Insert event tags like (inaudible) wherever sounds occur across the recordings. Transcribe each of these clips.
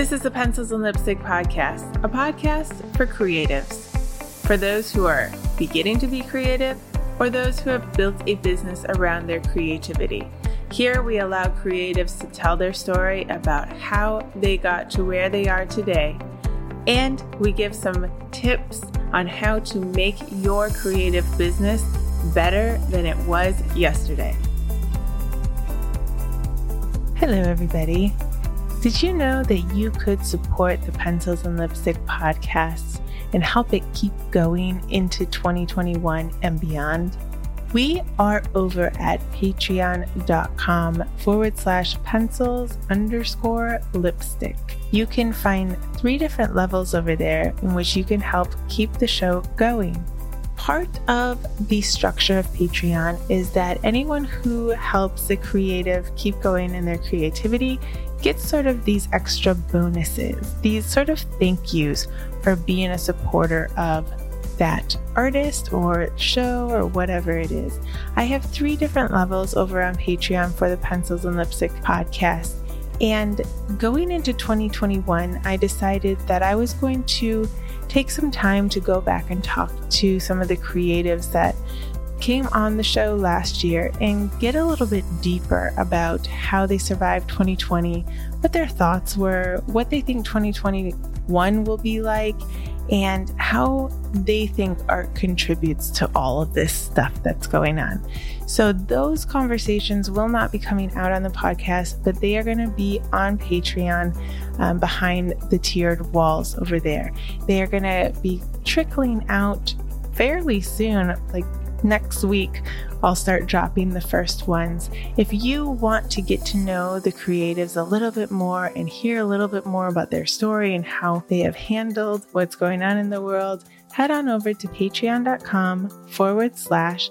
This is the Pencils and Lipstick Podcast, a podcast for creatives. For those who are beginning to be creative or those who have built a business around their creativity. Here we allow creatives to tell their story about how they got to where they are today. And we give some tips on how to make your creative business better than it was yesterday. Hello, everybody. Did you know that you could support the Pencils and Lipstick podcasts and help it keep going into 2021 and beyond? We are over at patreon.com forward slash pencils underscore lipstick. You can find three different levels over there in which you can help keep the show going. Part of the structure of Patreon is that anyone who helps the creative keep going in their creativity get sort of these extra bonuses, these sort of thank yous for being a supporter of that artist or show or whatever it is. I have three different levels over on Patreon for the Pencils and Lipstick podcast. And going into 2021, I decided that I was going to take some time to go back and talk to some of the creatives that came on the show last year and get a little bit deeper about how they survived 2020, what their thoughts were, what they think 2021 will be like, and how they think art contributes to all of this stuff that's going on. So, those conversations will not be coming out on the podcast, but they are going to be on Patreon um, behind the tiered walls over there. They are going to be trickling out fairly soon, like next week, I'll start dropping the first ones. If you want to get to know the creatives a little bit more and hear a little bit more about their story and how they have handled what's going on in the world, head on over to patreon.com forward slash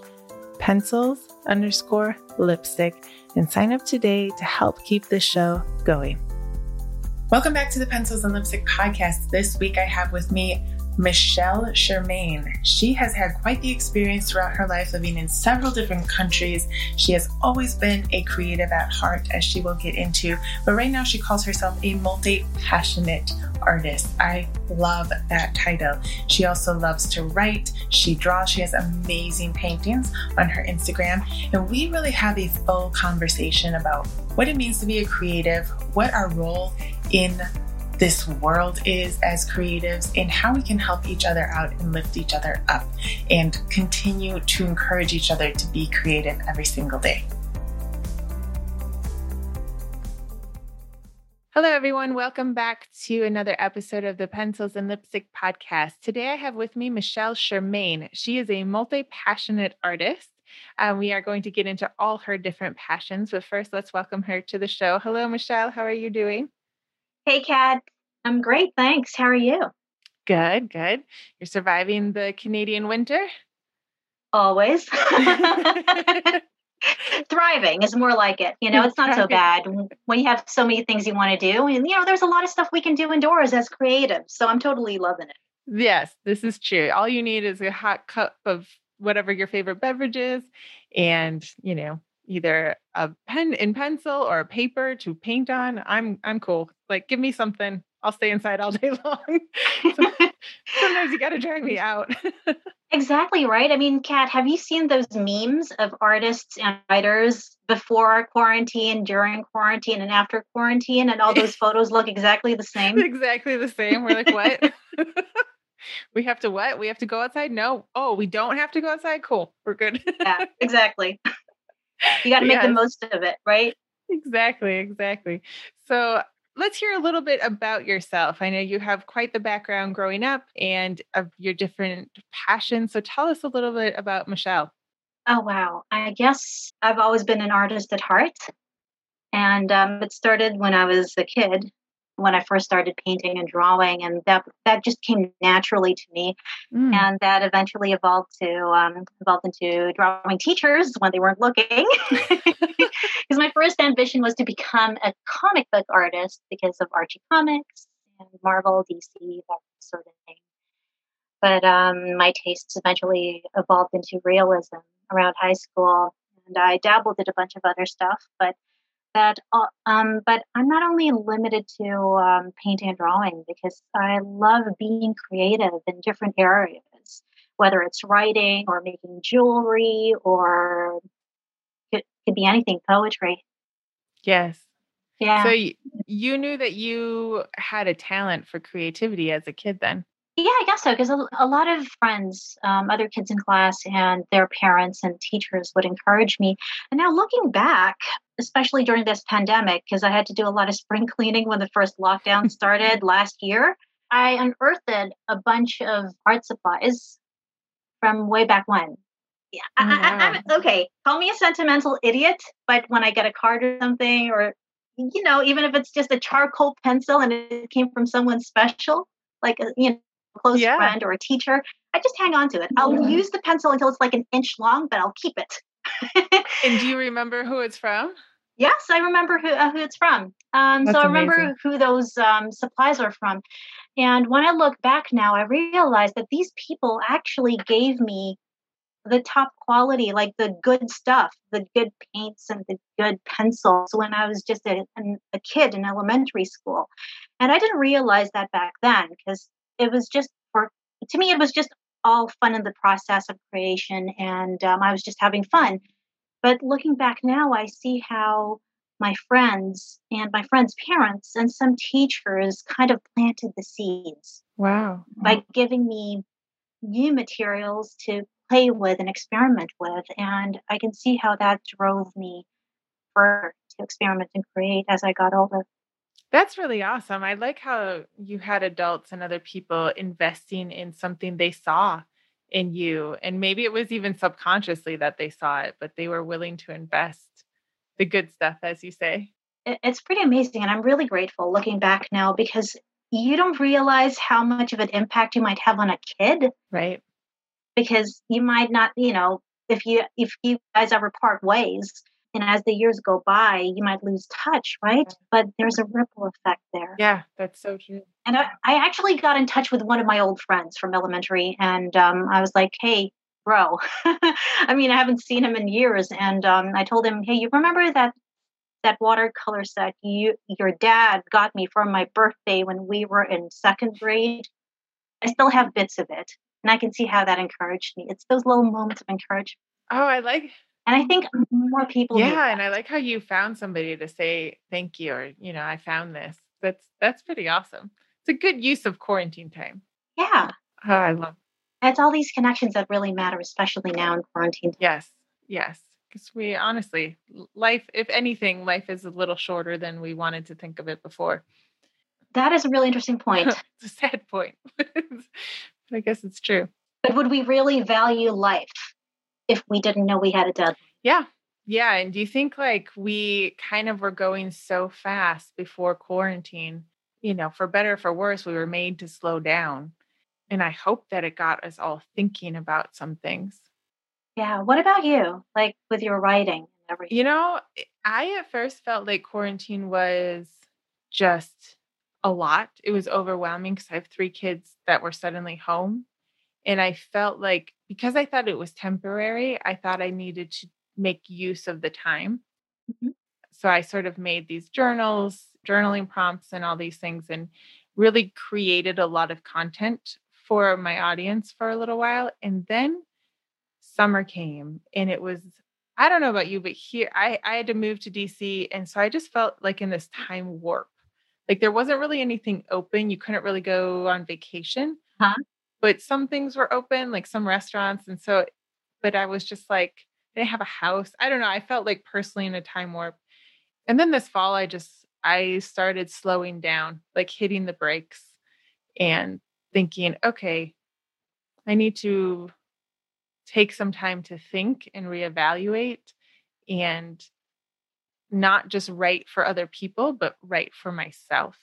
pencils underscore lipstick and sign up today to help keep the show going. Welcome back to the Pencils and Lipstick podcast. This week I have with me Michelle Shermaine. She has had quite the experience throughout her life living in several different countries. She has always been a creative at heart, as she will get into, but right now she calls herself a multi passionate artist. I love that title. She also loves to write, she draws, she has amazing paintings on her Instagram, and we really have a full conversation about what it means to be a creative, what our role in this world is as creatives and how we can help each other out and lift each other up and continue to encourage each other to be creative every single day. Hello, everyone. Welcome back to another episode of the Pencils and Lipstick podcast. Today I have with me Michelle Shermaine. She is a multi passionate artist. Um, we are going to get into all her different passions, but first, let's welcome her to the show. Hello, Michelle. How are you doing? Hey, Kat. I'm great. Thanks. How are you? Good, good. You're surviving the Canadian winter? Always. (laughs) (laughs) Thriving is more like it. You know, it's not so bad when you have so many things you want to do. And, you know, there's a lot of stuff we can do indoors as creatives. So I'm totally loving it. Yes, this is true. All you need is a hot cup of whatever your favorite beverage is and, you know, either a pen in pencil or a paper to paint on. I'm I'm cool. Like give me something. I'll stay inside all (laughs) day long. sometimes you got to drag me out. (laughs) exactly right. I mean, Kat, have you seen those memes of artists and writers before quarantine, during quarantine, and after quarantine, and all those (laughs) photos look exactly the same? Exactly the same. We're like, what? we have to what? We have to go outside? No. Oh, we don't have to go outside? Cool. We're good. yeah, exactly. (laughs) You got to make yes. the most of it, right? Exactly, exactly. So let's hear a little bit about yourself. I know you have quite the background growing up and of your different passions. So tell us a little bit about Michelle. Oh, wow. I guess I've always been an artist at heart. And um, it started when I was a kid when I first started painting and drawing, and that that just came naturally to me, mm. and that eventually evolved to um, evolved into drawing teachers when they weren't looking. (laughs) (laughs) Because my first ambition was to become a comic book artist because of Archie Comics and Marvel, DC, that sort of thing. But um, my tastes eventually evolved into realism around high school, and I dabbled in a bunch of other stuff, but that uh, um, but i'm not only limited to um, painting and drawing because i love being creative in different areas whether it's writing or making jewelry or it could be anything poetry. Yes. Yeah. so you knew that you had a talent for creativity as a kid then yeah, I guess so. Because a, a, lot of friends, um, other kids in class, and their parents and teachers would encourage me. And now looking back, especially during this pandemic, because I had to do a lot of spring (laughs) cleaning when the first lockdown (laughs) started last year, I unearthed a bunch of art supplies from way back when. Yeah, oh, I, I, okay. Call me a sentimental idiot, but when I get a card or something, or you know, even if it's just a charcoal pencil and it came from someone special, like you know, close yeah. friend or a teacher, I just hang on to it. I'll yeah. use the pencil until it's like an inch long, but I'll keep it. (laughs) and do you remember who it's from? Yes, I remember who, uh, who it's from. Um, so I remember amazing. who those um, supplies are from. And when I look back now, I realize that these people actually gave me the top quality, like the good stuff, the good paints and the good pencils when I was just a, a kid in elementary school. And I didn't realize that back then because it was just for to me it was just all fun in the process of creation and um, i was just having fun. But looking back now i see how my friends and my friends parents and some teachers kind of planted the seeds wow. by giving me new materials to play with and experiment with and i can see how that drove me further to experiment and create as i got older that's really awesome. I like how you had adults and other people investing in something they saw in you. And maybe it was even subconsciously that they saw it, but they were willing to invest the good stuff, as you say. It's pretty amazing. And I'm really grateful looking back now because you don't realize how much of an impact you might have on a kid. Right. Because you might not, you know, if you if you guys ever part ways, and as the years go by you might lose touch right? But there's a ripple effect there. Yeah that's so true. And i, I actually got in touch with one of my old friends from elementary and um, i was like hey bro. (laughs) I mean i haven't seen him in years and um, i told him hey you remember that that watercolor set you your dad got me for my birthday when we were in second grade? I still have bits of it and i can see how that encouraged me. It's those little moments of encouragement. Oh i like and I think more people. Yeah, and I like how you found somebody to say thank you, or you know, I found this. That's that's pretty awesome. It's a good use of quarantine time. Yeah, oh, I love. It's all these connections that really matter, especially now in quarantine. Yes, yes. Because we honestly, life, if anything, life is a little shorter than we wanted to think of it before. That is a really interesting (laughs) point. it's a sad point, (laughs) but I guess it's true. But would we really value life if we didn't know we had a deadline. Yeah. Yeah. And do you think like we kind of were going so fast before quarantine? You know, for better for worse, we were made to slow down. And I hope that it got us all thinking about some things. Yeah. What about you? Like with your writing and everything? You know, I at first felt like quarantine was just a lot. It was overwhelming because I have three kids that were suddenly home. And I felt like because I thought it was temporary, I thought I needed to make use of the time. Mm-hmm. So I sort of made these journals, journaling prompts, and all these things, and really created a lot of content for my audience for a little while. And then summer came, and it was I don't know about you, but here I, I had to move to DC. And so I just felt like in this time warp. Like there wasn't really anything open. You couldn't really go on vacation. Huh? But some things were open, like some restaurants. And so, but I was just like, they have a house. I don't know. I felt like personally in a time warp. And then this fall, I just, I started slowing down, like hitting the brakes and thinking, okay, I need to take some time to think and reevaluate and not just write for other people, but write for myself.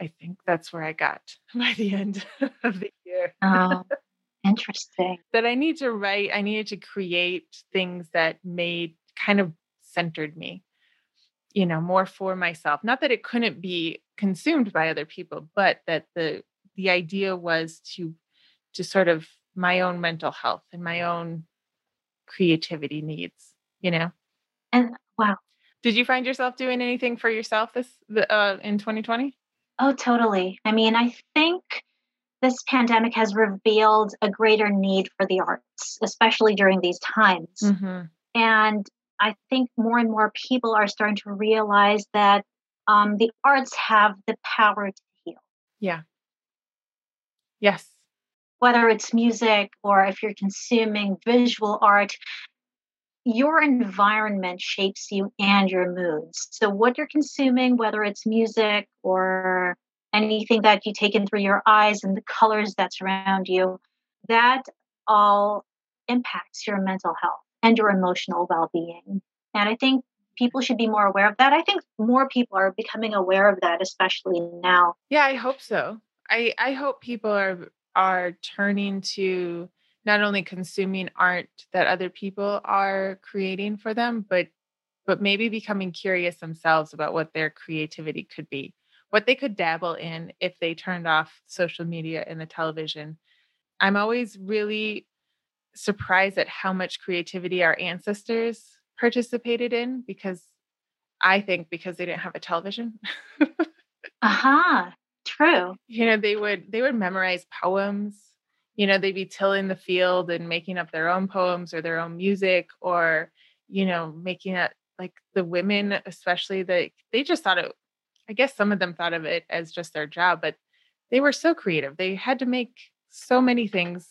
I think that's where I got (laughs) by the end of the year. Oh, (laughs) interesting. that I need to write, I needed to create things that made kind of centered me, you know, more for myself. Not that it couldn't be consumed by other people, but that the the idea was to to sort of my own mental health and my own creativity needs, you know. And Wow. Did you find yourself doing anything for yourself this uh, in 2020? Oh, totally. I mean, I think this pandemic has revealed a greater need for the arts, especially during these times. Mm-hmm. And I think more and more people are starting to realize that um, the arts have the power to heal. Yeah. Yes. Whether it's music or if you're consuming visual art, your environment shapes you and your moods. So, what you're consuming, whether it's music or anything that you take in through your eyes and the colors that surround you, that all impacts your mental health and your emotional well being. And I think people should be more aware of that. I think more people are becoming aware of that, especially now. Yeah, I hope so. I, I hope people are are turning to not only consuming art that other people are creating for them, but but maybe becoming curious themselves about what their creativity could be, what they could dabble in if they turned off social media and the television. I'm always really surprised at how much creativity our ancestors participated in because I think because they didn't have a television. (laughs) Aha, uh-huh. true. You know, they would they would memorize poems. You know, they'd be tilling the field and making up their own poems or their own music or, you know, making it like the women, especially that they just thought it I guess some of them thought of it as just their job, but they were so creative. They had to make so many things.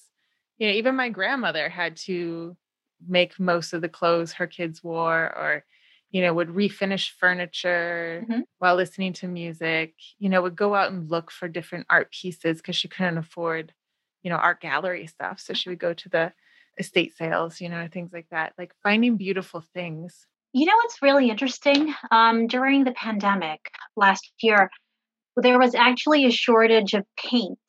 You know, even my grandmother had to make most of the clothes her kids wore or you know would refinish furniture mm-hmm. while listening to music you know would go out and look for different art pieces because she couldn't afford you know art gallery stuff so she would go to the estate sales you know things like that like finding beautiful things you know what's really interesting um, during the pandemic last year there was actually a shortage of paint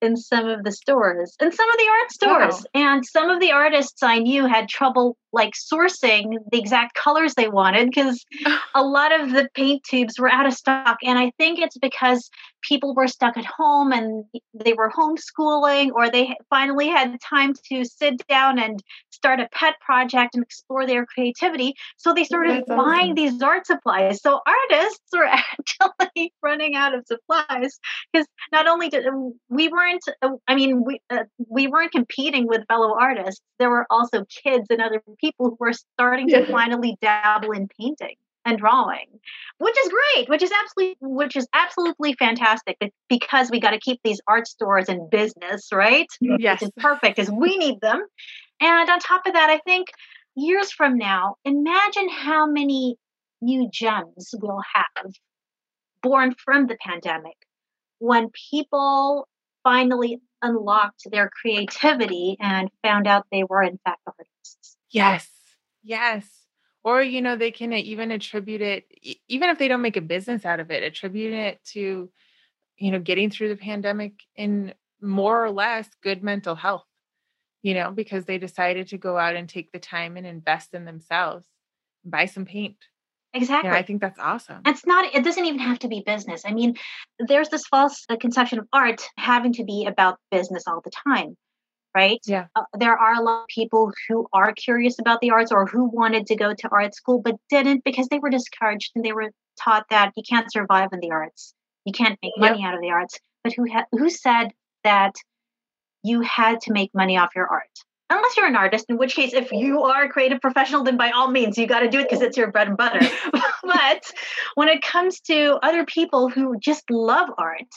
in some of the stores, in some of the art stores. Wow. And some of the artists I knew had trouble like sourcing the exact colors they wanted because (sighs) a lot of the paint tubes were out of stock. And I think it's because people were stuck at home and they were homeschooling or they finally had time to sit down and start a pet project and explore their creativity. So they started That's buying awesome. these art supplies. So artists were (laughs) actually running out of supplies because not only did we weren't, I mean, we, uh, we weren't competing with fellow artists, there were also kids and other people who are starting to finally dabble in painting and drawing which is great which is absolutely which is absolutely fantastic because we got to keep these art stores in business right? Yes which is perfect because we need them. And on top of that i think years from now imagine how many new gems we'll have born from the pandemic when people finally unlocked their creativity and found out they were in fact artists yes. Yes. Or you know they can even attribute it even if they don't make a business out of it attribute it to you know getting through the pandemic in more or less good mental health you know because they decided to go out and take the time and invest in themselves buy some paint. Exactly yeah, i think that's awesome. It's not it doesn't even have to be business. I mean there's this false uh, conception of art having to be about business all the time right? Yeah. Uh, there are a lot of people who are curious about the arts or who wanted to go to art school but didn't because they were discouraged and they were taught that you can't survive in the arts. You can't make money yep. out of the arts. But who ha- who said that you had to make money off your art? Unless you're an artist, in which case, if you are a creative professional, then by all means, you got to do it because it's your bread and butter. (laughs) (laughs) but when it comes to other people who just love art,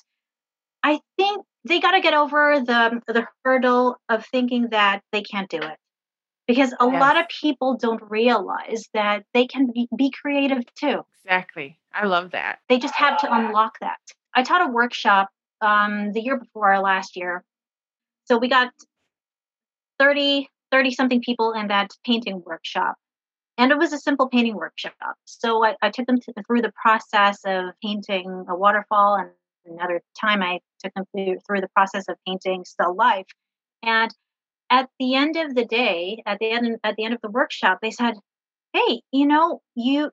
I think they got to get over the the hurdle of thinking that they can't do it. Because a yes. lot of people don't realize that they can be, be creative too. Exactly. I love that. They just have to unlock that. I taught a workshop um, the year before last year. So we got 30 30 something people in that painting workshop. And it was a simple painting workshop. So i, I took them to, through the process of painting a waterfall and another time I took them through, the process of painting still life. And at the end of the day, at the end at the end of the workshop, they said, "Hey, you know, you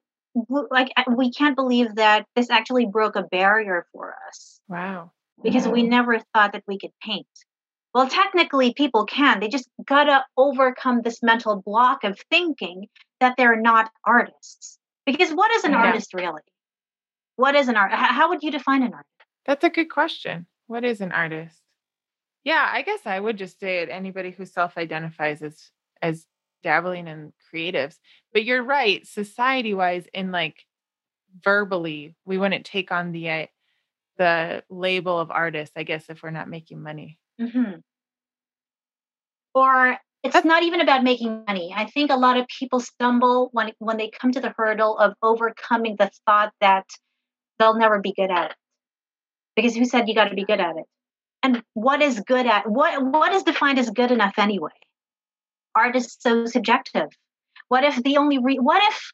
like we can't believe that this actually broke a barrier for us." Wow. Because wow. we mm-hmm. never thought that we could paint. Well, technically, people can. They just gotta overcome this mental block of thinking that they're not artists. Because what is an Yeah. artist really? What is an art? How would you define an artist? That's a good question. What is an artist? Yeah, I guess I would just say it anybody who self-identifies as as dabbling in creatives. But you're right, society-wise and like verbally, we wouldn't take on the uh, the label of artist, I guess, if we're not making money. hmm Or it's That's- not even about making money. I think a lot of people stumble when when they come to the hurdle of overcoming the thought that they'll never be good at it. Because who said you got to be good at it? And what is good at what what is defined as good enough anyway? Art is so subjective. What if the only re- what if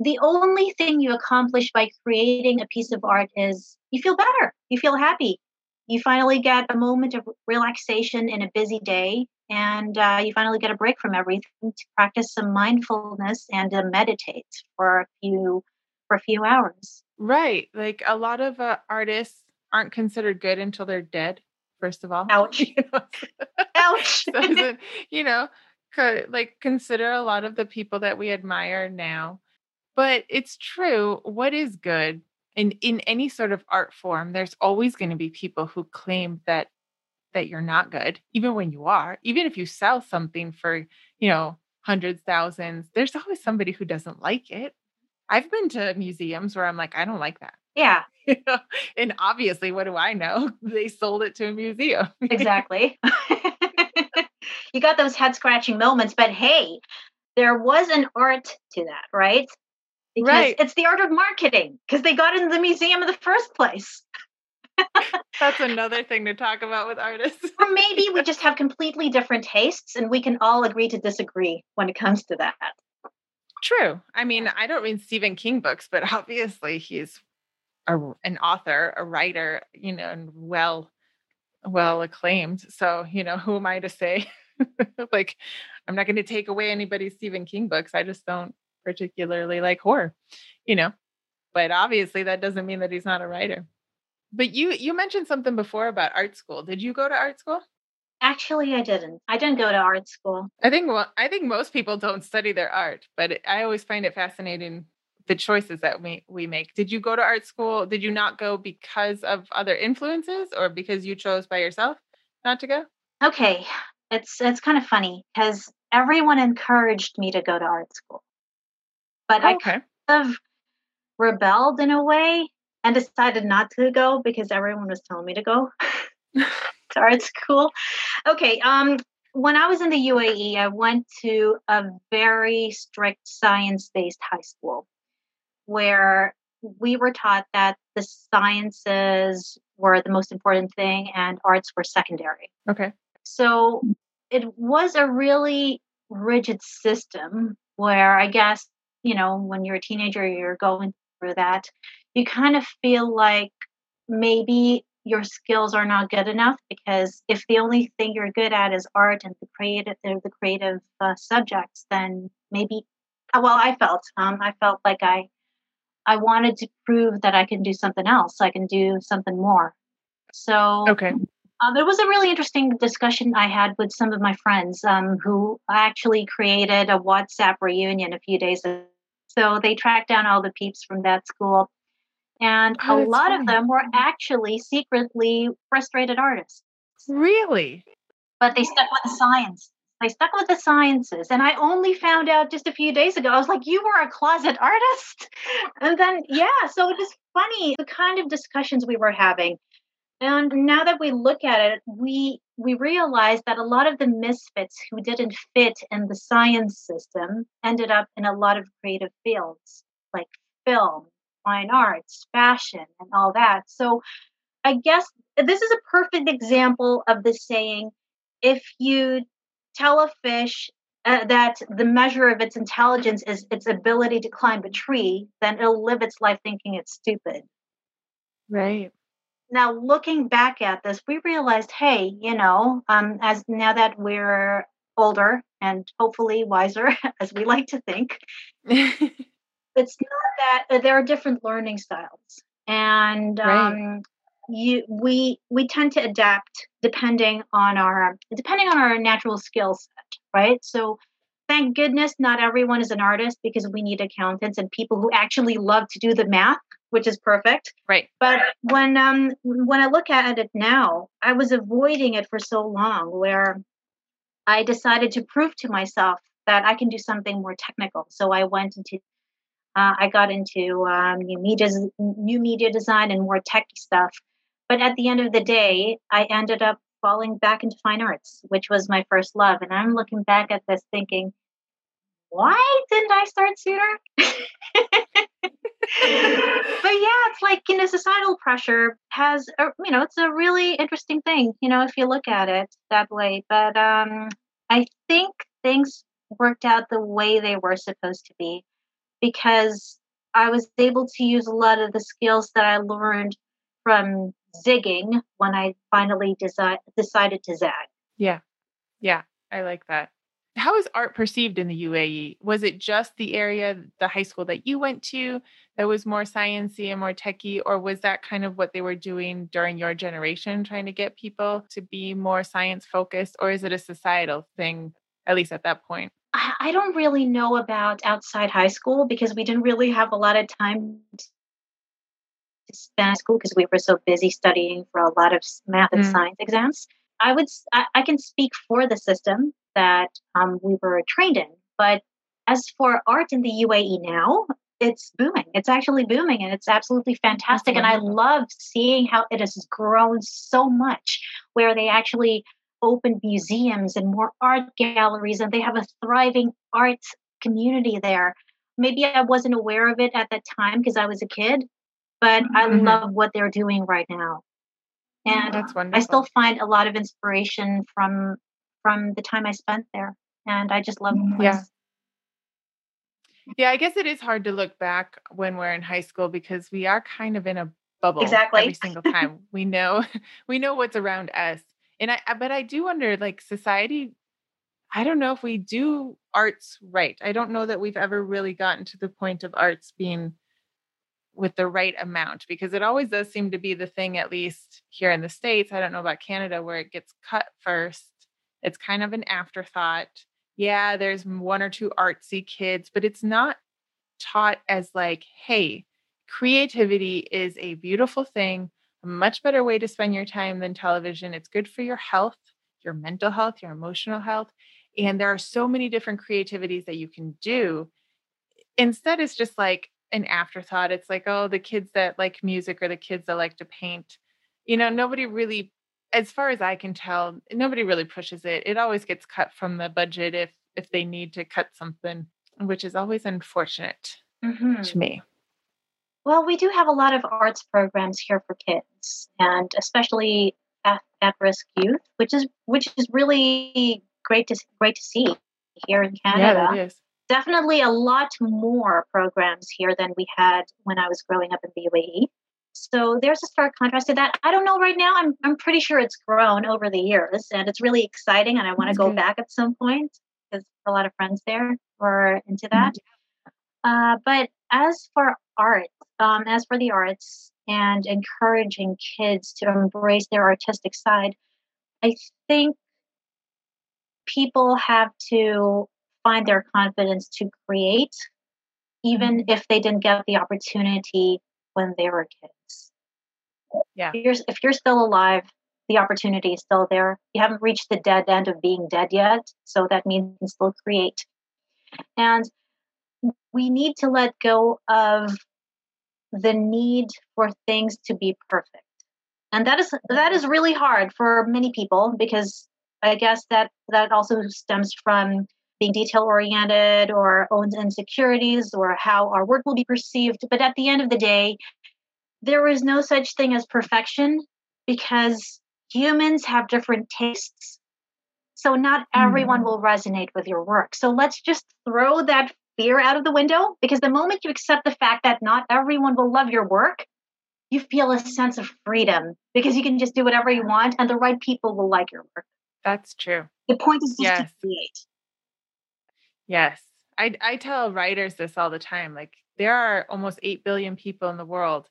the only thing you accomplish by creating a piece of art is you feel better, you feel happy, you finally get a moment of relaxation in a busy day, and uh, you finally get a break from everything to practice some mindfulness and to meditate for a few for a few hours. Right. Like a lot of uh, artists aren't considered good until they're dead, first of all. (laughs) Ouch. You know? Ouch. so you know like consider a lot of the people that we admire now but it's true what is good in in any sort of art form there's always going to be people who claim that that you're not good even when you are even if you sell something for you know hundreds thousands there's always somebody who doesn't like it i've been to museums where i'm like i don't like that yeah, you (laughs) know and obviously what do i know (laughs) they sold it to a museum exactly. (laughs) you got those head scratching moments, but hey, there was an art to that, right? Because Right. it's the art of marketing because they got into the museum in the first place. That's another thing to talk about with artists. Or maybe we just have completely different tastes and we can all agree to disagree when it comes to that. True. I mean, I don't read Stephen King books, but obviously he's a, an author, a writer, you know, and well, well acclaimed. So, you know, (laughs) who am I to say? (laughs) like, I'm not going to take away anybody's Stephen King books. I just don't particularly like horror, you know. But obviously, that doesn't mean that he's not a writer. But you you mentioned something before about art school. Did you go to art school? Actually, I didn't. I didn't go to art school. I think well, I think most people don't study their art, but I always find it fascinating the choices that we we make. Did you go to art school? Did you not go because of other influences or because you chose by yourself not to go? Okay, it's it's kind of funny because everyone encouraged me to go to art school, but I okay. kind of rebelled in a way and decided not to go because everyone was telling me to go (laughs) to art school. Okay, um, when I was in the UAE, I went to a very strict science-based high school where we were taught that the sciences were the most important thing and arts were secondary. Okay. So it was a really rigid system where I guess, you know, when you're a teenager, you're going through that, you kind of feel like maybe your skills are not good enough because if the only thing you're good at is art and the creative the, the creative uh, subjects then maybe well i felt um, i felt like i i wanted to prove that i can do something else i can do something more so Okay. um, it was a really interesting discussion I had with some of my friends um, who actually created a WhatsApp reunion a few days ago. So they tracked down all the peeps from that school. And Oh, a lot funny. of them were actually secretly frustrated artists, Really? but they stuck with the science. They stuck with the sciences. And I only found out just a few days ago. I was like, you were a closet (laughs) artist? And then, yeah, so it was funny the kind of discussions we were having. And now that we look at it, we we realize that a lot of the misfits who didn't fit in the science system ended up in a lot of creative fields like film, fine arts, fashion, and all that. So I guess this is a perfect example of the saying if you tell a fish uh, that the measure of its intelligence is its ability to climb a tree, then it'll live its life thinking it's stupid Right. now looking back at this we realized hey you know um as now that we're older and hopefully wiser (laughs) as we like to think (laughs) it's not that uh, there are different learning styles and Right. Um you we we tend to adapt depending on our depending on our natural skill set right? So thank goodness not everyone is an artist because we need accountants and people who actually love to do the math which is perfect. Right. But when um when i look at it now i was avoiding it for so long where i decided to prove to myself that i can do something more technical. So i went into uh, i got into um, new media new media design and more techy stuff but at the end of the day i ended up falling back into fine arts, which was my first love. And I'm looking back at this thinking, why didn't I start sooner? (laughs) but yeah, it's like, you know, societal pressure has, a, you know, it's a really interesting thing, you know, if you look at it that way. But um, I think things worked out the way they were supposed to be because I was able to use a lot of the skills that I learned from zigging when I finally desi- decided to zag. Yeah. Yeah. I like that. How is art perceived in the UAE? Was it just the area, the high school that you went to, that was more sciencey and more techy, or was that kind of what they were doing during your generation, trying to get people to be more science focused, or is it a societal thing, at least at that point? I don't really know about outside high school because we didn't really have a lot of time Spanish school because we were so busy studying for a lot of math and mm. science exams. I would I, I, can speak for the system that um, we were trained in, but as for art in the UAE now, it's booming. It's actually booming, and it's absolutely fantastic. And I love seeing how it has grown so much, where they actually open museums and more art galleries, and they have a thriving art community there. Maybe I wasn't aware of it at that time because I was a kid, but I mm-hmm. love what they're doing right now. And That's wonderful. I still find a lot of inspiration from from the time I spent there. And I just love the place. Yeah. Yeah, I guess it is hard to look back when we're in high school because we are kind of in a bubble exactly. every single time. we know (laughs) we know what's around us. And I but I do wonder like society I don't know if we do arts right. I don't know that we've ever really gotten to the point of arts being with the right amount because it always does seem to be the thing at least here in the states i don't know about canada where it gets cut first it's kind of an afterthought. Yeah there's one or two artsy kids but it's not taught as like hey creativity is a beautiful thing a much better way to spend your time than television. It's good for your health your mental health your emotional health. And there are so many different creativities that you can do. Instead it's just like an afterthought. It's like, oh, the kids that like music or the kids that like to paint. You know, nobody really, as far as I can tell, nobody really pushes it. It always gets cut from the budget if if they need to cut something, which is always unfortunate mm-hmm. to me. Well, we do have a lot of arts programs here for kids, and especially at, at risk youth, which is which is really great to great to see here in Canada. Yeah, it is definitely a lot more programs here than we had when I was growing up in the UAE. So there's a stark contrast to that. I don't know right now. I'm I'm pretty sure it's grown over the years and it's really exciting and I want to go back at some point because a lot of friends there were into that. Mm-hmm. Uh, but as for art, um, as for the arts and encouraging kids to embrace their artistic side, I think people have to find their confidence to create, even mm-hmm. if they didn't get the opportunity when they were kids. Yeah. If you're, if you're still alive, the opportunity is still there. You haven't reached the dead end of being dead yet, so that means you can still create. And we need to let go of the need for things to be perfect. And that is that is really hard for many people because I guess that that also stems from being detail oriented or owns insecurities or how our work will be perceived. But at the end of the day, there is no such thing as perfection because humans have different tastes. So not everyone mm. will resonate with your work. So let's just throw that fear out of the window because the moment you accept the fact that not everyone will love your work, you feel a sense of freedom because you can just do whatever you want and the right people will like your work. That's true. The point is just yes. to create. Yes. I, I tell writers this all the time. Like, there are almost 8 billion people in the world.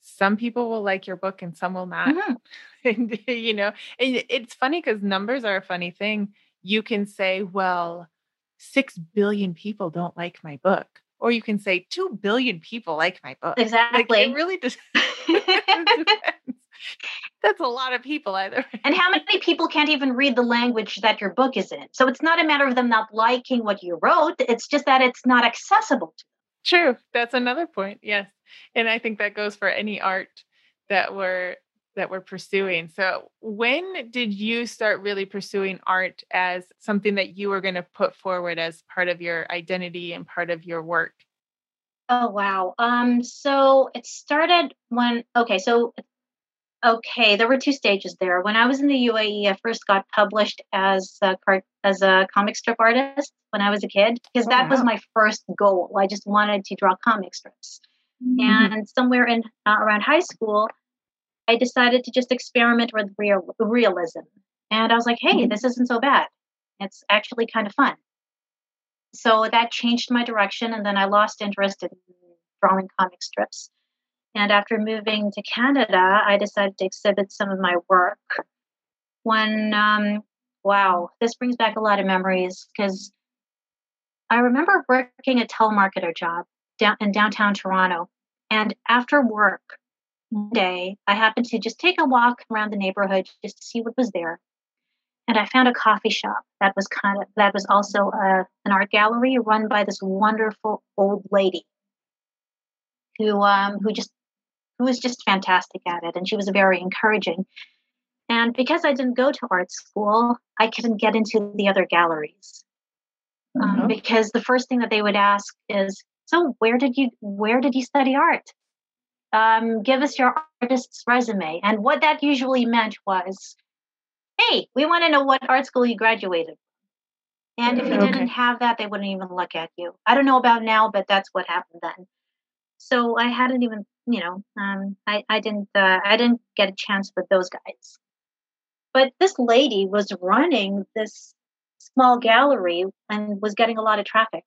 Some people will like your book and some will not. Mm-hmm. (laughs) and, you know, and it's funny because numbers are a funny thing. You can say, well, 6 billion people don't like my book. Or you can say 2 billion people like my book. Exactly. Like, it really just (laughs) (laughs) That's a lot of people either. (laughs) and how many people can't even read the language that your book is in? So it's not a matter of them not liking what you wrote, it's just that it's not accessible to them. True. That's another point. Yes. And I think that goes for any art that we're that we're pursuing. So, when did you start really pursuing art as something that you were going to put forward as part of your identity and part of your work? Oh wow. Um so it started when okay, so okay, there were two stages there. When I was in the UAE, I first got published as a cart as a comic strip artist when I was a kid because that wow. was my first goal. I just wanted to draw comic strips. Mm-hmm. And somewhere in uh, around high school, I decided to just experiment with real realism. And I was like, hey, mm-hmm. this isn't so bad. It's actually kind of fun. So that changed my direction. And then I lost interest in drawing comic strips. And after moving to Canada, I decided to exhibit some of my work. When, um, wow, this brings back a lot of memories because I remember working a telemarketer job down in downtown Toronto. And after work, one day, I happened to just take a walk around the neighborhood just to see what was there. And I found a coffee shop that was kind of that was also a, uh, an art gallery run by this wonderful old lady who um, who just who was just fantastic at it, and she was very encouraging. And because I didn't go to art school, I couldn't get into the other galleries um, uh-huh. because the first thing that they would ask is, "So where did you where did you study art?" um, give us your artist's resume. And what that usually meant was, hey, we want to know what art school you graduated. And if you okay. didn't have that, they wouldn't even look at you. I don't know about now, but that's what happened then. So I hadn't even, you know, um, I, I didn't, uh, I didn't get a chance with those guys. But this lady was running this small gallery and was getting a lot of traffic.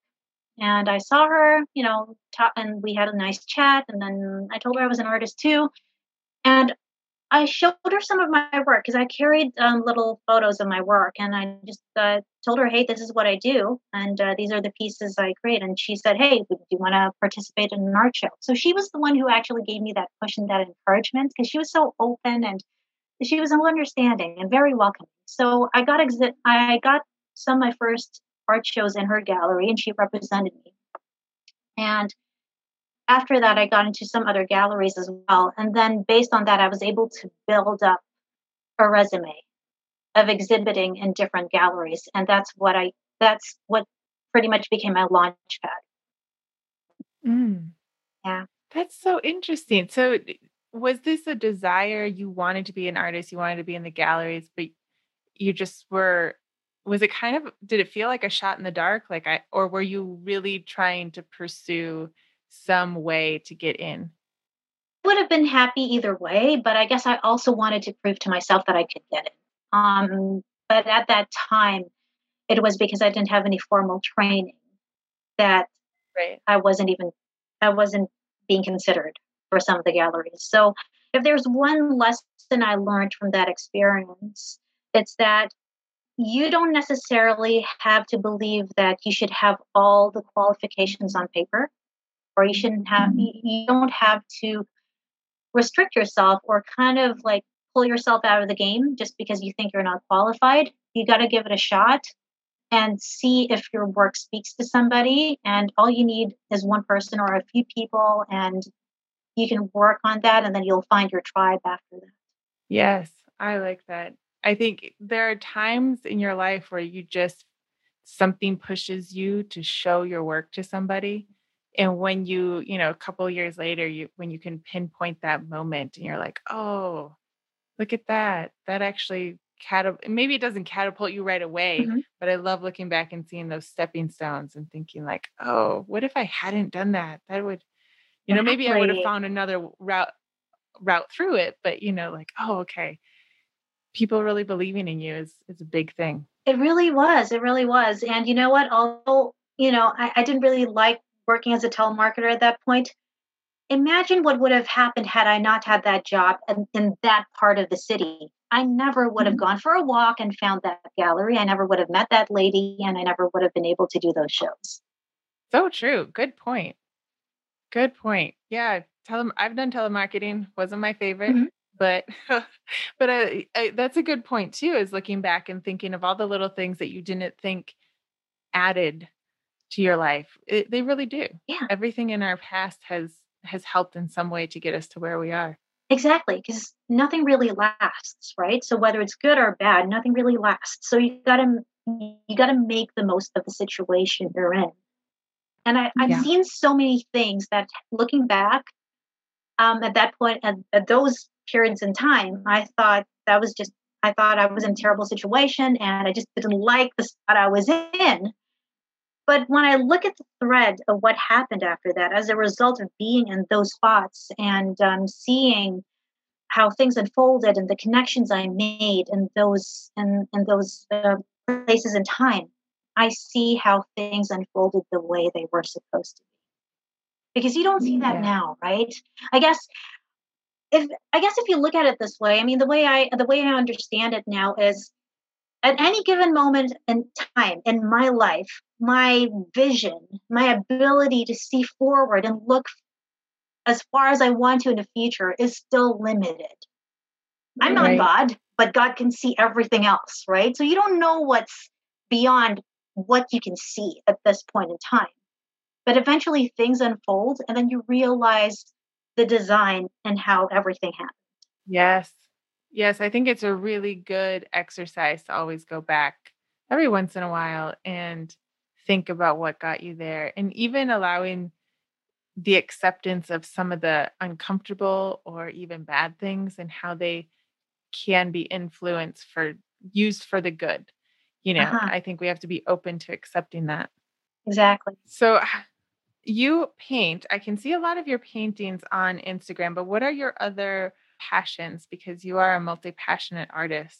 And I saw her, you know, and we had a nice chat. And then I told her I was an artist too. And I showed her some of my work because I carried um, little photos of my work. And I just uh, told her, hey, this is what I do. And uh, these are the pieces I create. And she said, hey, do you want to participate in an art show? So she was the one who actually gave me that push and that encouragement because she was so open and she was so understanding and very welcoming. So I got exi- I got some of my first art shows in her gallery and she represented me. And after that, I got into some other galleries as well. And then based on that, I was able to build up a resume of exhibiting in different galleries. And that's what I, that's what pretty much became my launch pad. Mm. Yeah. That's so interesting. So, was this a desire you wanted to be an artist? You wanted to be in the galleries, but you just were was it kind of did it feel like a shot in the dark like i or were you really trying to pursue some way to get in. Would have been happy either way but i guess i also wanted to prove to myself that i could get it. Um, but at that time it was because i didn't have any formal training that right. i wasn't even i wasn't being considered for some of the galleries. So if there's one lesson i learned from that experience it's that you don't necessarily have to believe that you should have all the qualifications on paper or you shouldn't have you don't have to restrict yourself or kind of like pull yourself out of the game just because you think you're not qualified. You got to give it a shot and see if your work speaks to somebody and all you need is one person or a few people and you can work on that and then you'll find your tribe after that. Yes i like that. I think there are times in your life where you just something pushes you to show your work to somebody and when you you know a couple years later you when you can pinpoint that moment and you're like oh look at that that actually catapult maybe it doesn't catapult you right away mm-hmm. but i love looking back and seeing those stepping stones and thinking like oh what if i hadn't done that that would you know maybe i would have found another route route through it but you know like oh okay people really believing in you is is a big thing. It really was. It really was. And you know what? Although, you know, I, I didn't really like working as a telemarketer at that point. Imagine what would have happened had I not had that job in, in that part of the city. I never would have mm-hmm. gone for a walk and found that gallery. I never would have met that lady and I never would have been able to do those shows. So true. Good point. Good point. Yeah, tele- I've done telemarketing. Wasn't my favorite, mm-hmm. but (laughs) but I, I, that's a good point too. Is looking back and thinking of all the little things that you didn't think added to your life. It, they really do. Yeah. Everything in our past has has helped in some way to get us to where we are. Exactly, because nothing really lasts, right? So whether it's good or bad, nothing really lasts. So you gotta you gotta make the most of the situation you're in. And I, have yeah. seen so many things that looking back, um, at that point, at, at those periods in time, I thought that was just I thought I was in a terrible situation and I just didn't like the spot I was in. But when I look at the thread of what happened after that, as a result of being in those spots and um, seeing how things unfolded and the connections I made in those in, in those uh, places in time, I see how things unfolded the way they were supposed to be. Because you don't see that now, right? I guess if I guess if you look at it this way, I mean the way I the way I understand it now is at any given moment in time in my life, my vision, my ability to see forward and look as far as I want to in the future is still limited. I'm not. God, but God can see everything else, right? So you don't know what's beyond what you can see at this point in time. But eventually things unfold and then you realize the design and how everything happened. Yes. Yes, I think it's a really good exercise to always go back every once in a while and think about what got you there and even allowing the acceptance of some of the uncomfortable or even bad things and how they can be influenced for used for the good. You know, uh-huh. I think we have to be open to accepting that. Exactly. So you paint, I can see a lot of your paintings on Instagram, but what are your other passions because you are a multi-passionate artist?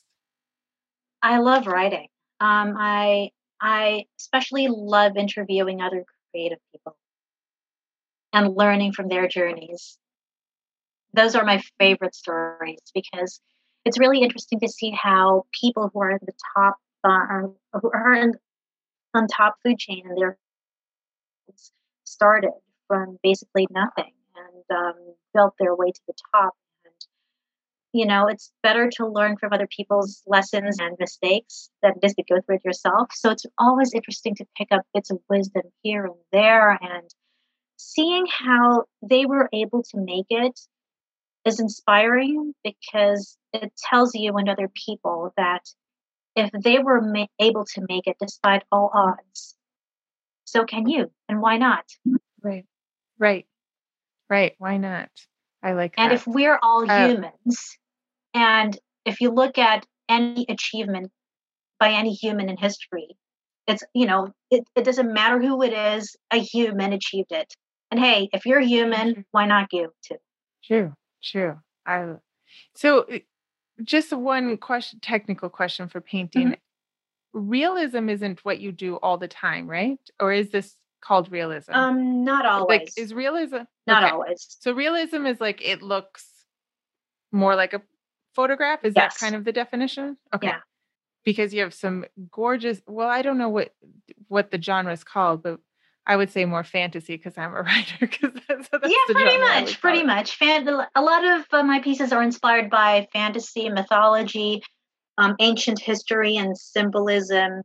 I love writing. Um, I I especially love interviewing other creative people and learning from their journeys. Those are my favorite stories because it's really interesting to see how people who are at the top uh, who are in, on top food chain and they're started from basically nothing and um, built their way to the top you know it's better to learn from other people's lessons and mistakes than just to go through it yourself. So it's always interesting to pick up bits of wisdom here and there and seeing how they were able to make it is inspiring because it tells you and other people that if they were ma- able to make it despite all odds so can you and why not? Right. Right. Right. Why not? I like and if we're all uh, humans and if you look at any achievement by any human in history, it's, you know, it, it doesn't matter who it is, a human achieved it. And hey, if you're human, why not you too? True, true. I so uh, just one question technical question for painting. Mm-hmm. Realism isn't what you do all the time, right? Or is this called realism? Um, not always. Like is realism not okay. always. So realism is like it looks more like a photograph? Is yes. that kind of the definition? Okay. Yeah. Because you have some gorgeous, well, I don't know what what the genre is called, but I would say more fantasy because I'm a (laughs) writer. Because that's, that's yeah, pretty much, pretty much. Fan- a lot of uh, my pieces are inspired by fantasy, mythology, um, ancient history, and symbolism,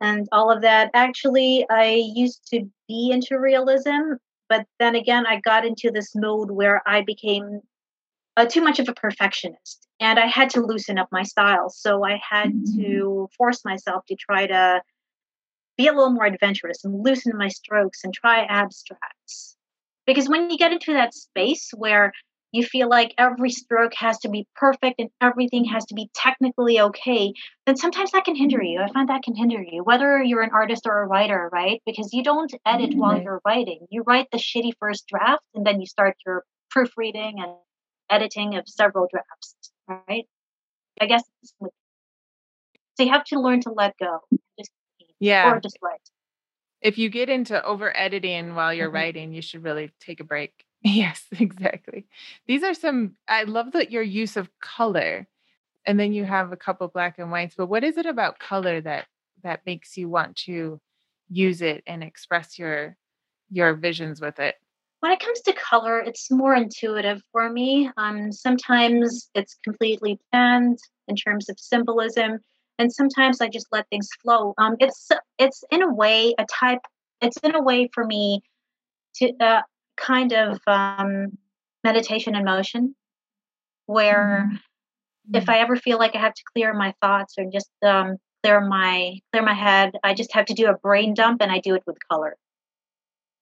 and all of that. Actually, I used to be into realism, but then again, I got into this mode where I became uh, too much of a perfectionist and I had to loosen up my style. So I had mm-hmm. to force myself to try to be a little more adventurous and loosen my strokes and try abstracts. Because when you get into that space where you feel like every stroke has to be perfect and everything has to be technically okay, then sometimes that can hinder you. I find that can hinder you, whether you're an artist or a writer, right? Because you don't edit mm-hmm. while you're writing. You write the shitty first draft and then you start your proofreading and editing of several drafts right? I guess so you have to learn to let go. Just yeah. Or just write. If you get into over editing while you're mm-hmm. writing, you should really take a break. (laughs) Yes, exactly. These are some I love that your use of color. and then you have a couple black and whites. But what is it about color that that makes you want to use it and express your your visions with it? When it comes to color, it's more intuitive for me. Um, sometimes it's completely planned in terms of symbolism, and sometimes I just let things flow. Um, it's it's in a way a type. It's in a way for me to uh, kind of um, meditation in motion, where mm-hmm. if I ever feel like I have to clear my thoughts or just um, clear my clear my head, I just have to do a brain dump, and I do it with color.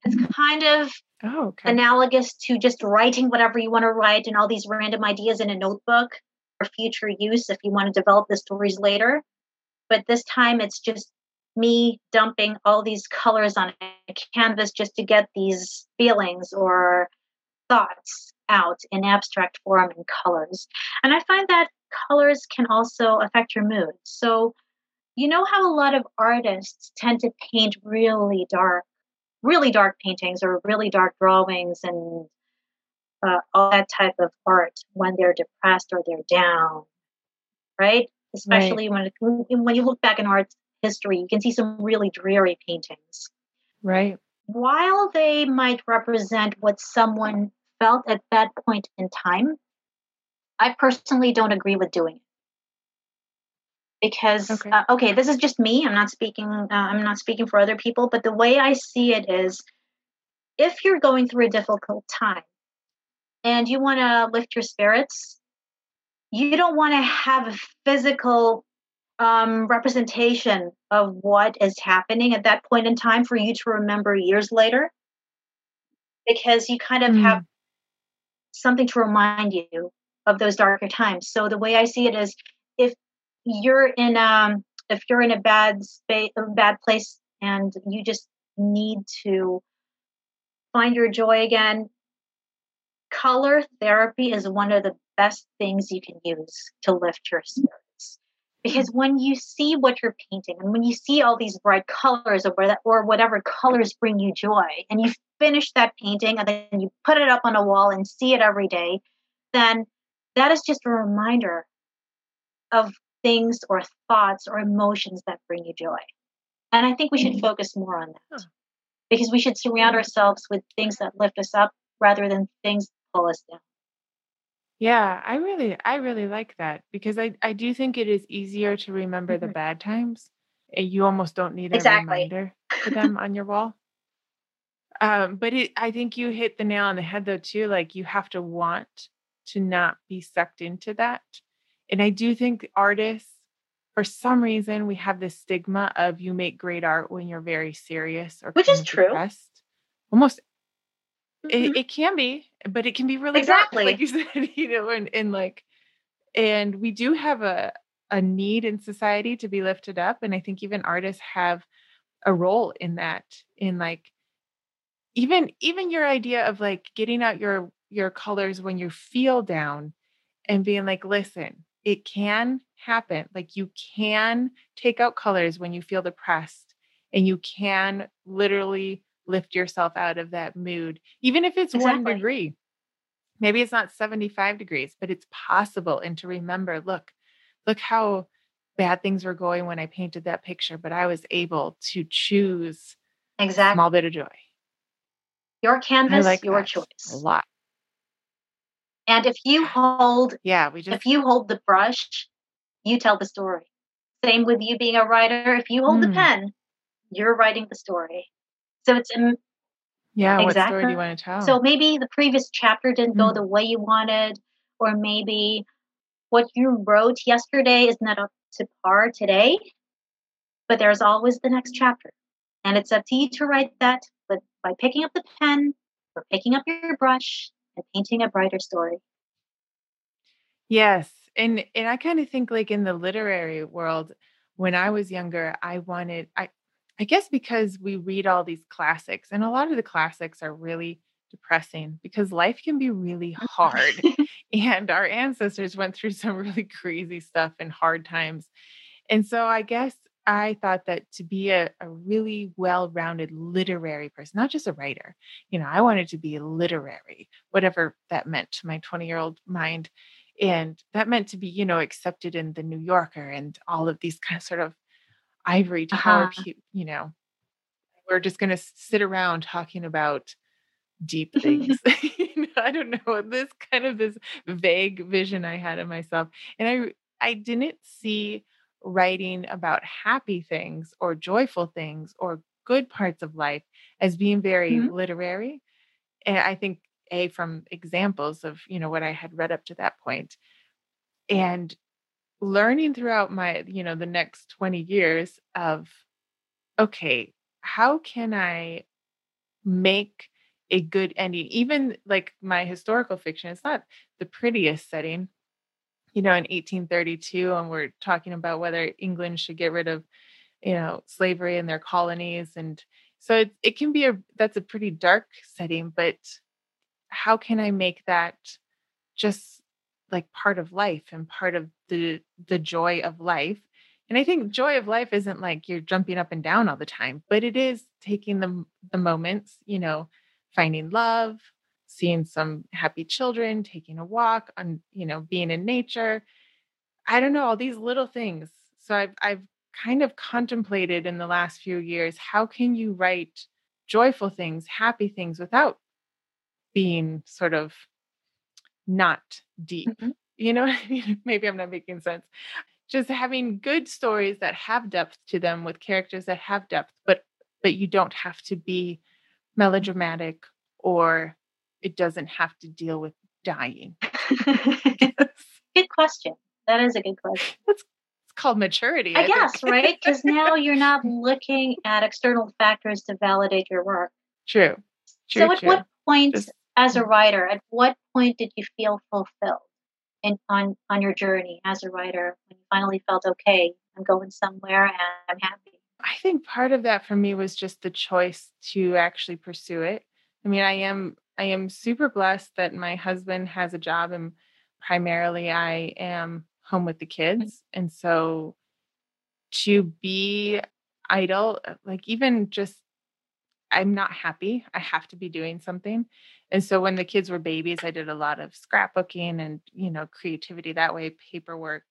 It's kind of oh, okay. analogous to just writing whatever you want to write and all these random ideas in a notebook for future use if you want to develop the stories later. But this time it's just me dumping all these colors on a canvas just to get these feelings or thoughts out in abstract form and colors. And I find that colors can also affect your mood. So, you know how a lot of artists tend to paint really dark really dark paintings or really dark drawings and uh, all that type of art when they're depressed or they're down, right? Especially right. when when you look back in art history, you can see some really dreary paintings. Right. While they might represent what someone felt at that point in time, I personally don't agree with doing it because okay. Uh, okay. this is just me i'm not speaking uh, i'm not speaking for other people but the way i see it is if you're going through a difficult time and you want to lift your spirits you don't want to have a physical um, representation of what is happening at that point in time for you to remember years later because you kind of mm. have something to remind you of those darker times so the way i see it is if you're in um if you're in a bad space a bad place and you just need to find your joy again color therapy is one of the best things you can use to lift your spirits. Because when you see what you're painting and when you see all these bright colors or, or whatever colors bring you joy and you finish that painting and then you put it up on a wall and see it every day then that is just a reminder of things or thoughts or emotions that bring you joy. And I think we should mm-hmm. focus more on that because we should surround ourselves with things that lift us up rather than things that pull us down. Yeah, I really I really like that because I I do think it is easier to remember mm-hmm. the bad times. You almost don't need a exactly. reminder for (laughs) them on your wall. Um, but it, I think you hit the nail on the head though too. Like you have to want to not be sucked into that and I do think artists, for some reason, we have this stigma of you make great art when you're very serious or which is true. Depressed. Almost, mm-hmm. it, it, can be, but it can be really (laughs) exactly dark, like you said, you know, and, and like, and we do have a a need in society to be lifted up, and I think even artists have a role in that. In like, even even your idea of like getting out your your colors when you feel down and being like, listen, it can happen. Like you can take out colors when you feel depressed and you can literally lift yourself out of that mood, even if it's exactly. one degree. Maybe it's not 75 degrees, but it's possible. And to remember, look, look how bad things were going when I painted that picture, but I was able to choose exactly. a small bit of joy. Your canvas, like your choice. A lot. And if you hold, yeah, we just if you hold the brush, you tell the story. Same with you being a writer. If you hold mm. the pen, you're writing the story. So it's um, yeah. Exactly. What story do you want to tell? So maybe the previous chapter didn't mm. go the way you wanted, or maybe what you wrote yesterday is not up to par today. But there's always the next chapter, and it's up to you to write that. But by picking up the pen or picking up your brush and painting a brighter story. Yes. And and I kind of think like in the literary world, when I was younger, I wanted I I guess because we read all these classics and a lot of the classics are really depressing because life can be really hard. Mm-hmm. (laughs) (laughs) and our ancestors went through some really crazy stuff and hard times. And so I guess I thought that to be a, a really well rounded literary person, not just a writer, you know, I wanted to be literary, whatever that meant to my 20 year old mind. And that meant to be, you know, accepted in the New Yorker and all of these kind of sort of ivory tower, uh-huh. you know, we're just going to sit around talking about deep things. (laughs) (laughs) I don't know this kind of this vague vision I had of myself, and I I didn't see writing about happy things or joyful things or good parts of life as being very mm-hmm. literary. And I think a from examples of you know what I had read up to that point, and learning throughout my you know the next 20 years of okay how can i make a good ending even like my historical fiction it's not the prettiest setting you know in 1832 and we're talking about whether england should get rid of you know slavery in their colonies and so it, it can be a that's a pretty dark setting but how can i make that just like part of life and part of the the joy of life? And i think joy of life isn't like you're jumping up and down all the time but it is taking the the moments you know finding love seeing some happy children taking a walk on you know being in nature i don't know all these little things so i've i've kind of contemplated in the last few years how can you write joyful things happy things without being sort of not deep. Mm-hmm. You know (laughs) Maybe I'm not making sense. Just having good stories that have depth to them with characters that have depth, but but you don't have to be melodramatic or it doesn't have to deal with dying. (laughs) (laughs) good question. That is a good question. It's, it's called maturity. I, I guess, right? Because now you're (laughs) not looking at external factors to validate your work. True. true so, at true. what point Just, as a mm. writer, at what point did you feel fulfilled in on on your journey as a writer when you finally felt okay, I'm going somewhere and I'm happy? I think part of that for me was just the choice to actually pursue it. I mean, I am I am super blessed that my husband has a job and primarily I am home with the mm-hmm. kids. And so to be idle, like even just I'm not happy. I have to be doing something. And so when the kids were babies, I did a lot of scrapbooking and, you know, creativity that way, paperwork.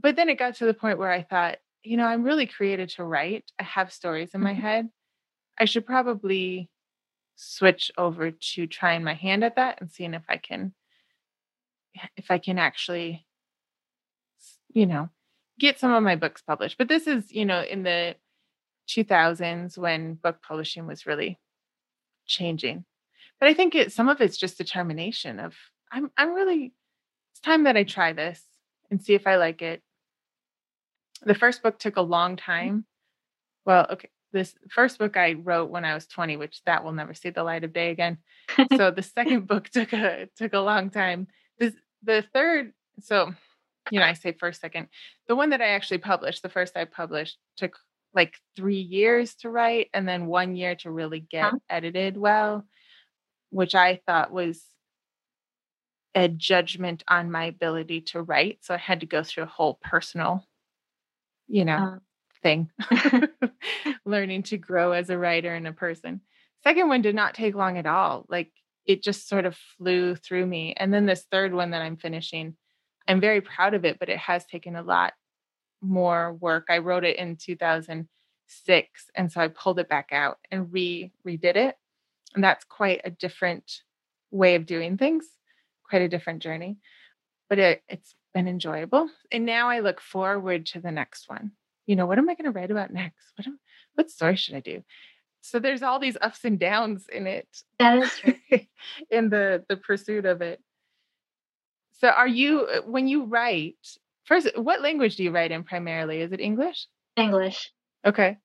But then it got to the point where I thought, you know, I'm really created to write. I have stories in my mm-hmm. head. I should probably switch over to trying my hand at that and seeing if I can if I can actually you know, get some of my books published. But this is, you know, in the 2000s when book publishing was really changing. But I think it some of it's just determination of I'm I'm really it's time that I try this and see if I like it. The first book took a long mm-hmm. time. Well, okay, this first book I wrote when I was 20, which that will never see the light of day again. (laughs) so the second (laughs) book took a took a long time. This the third, so you know, I say first, second. The one that I actually published, the first I published, took like three years to write and then one year to really get huh? edited well, which I thought was a judgment on my ability to write. So I had to go through a whole personal, you know, uh. Thing, (laughs) (laughs) learning to grow as a writer and a person. Second one did not take long at all. Like it just sort of flew through me. And then this third one that I'm finishing, I'm very proud of it, but it has taken a lot more work. I wrote it in 2006 and so I pulled it back out and re redid it. And that's quite a different way of doing things, quite a different journey. But it, it's been enjoyable. And now I look forward to the next one. You know, what am I going to write about next? What am, what story should I do? So there's all these ups and downs in it. That is true. (laughs) in the the pursuit of it. So are you uh, when you write, First, what language do you write in primarily? Is it English? English. Okay.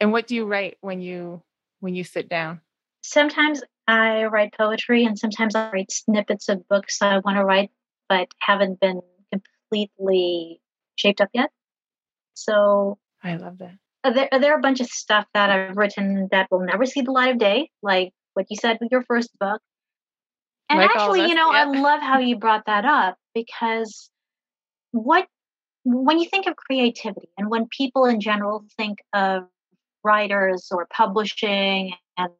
And what do you write when you when you sit down? Sometimes I write poetry and sometimes I write snippets of books I want to write but haven't been completely shaped up yet. So I love that. There, there are a bunch of stuff that I've written that will never see the light of day, like what you said with your first book. And like actually, you know, I love how you brought that up because what when you think of creativity and when people in general think of writers or publishing and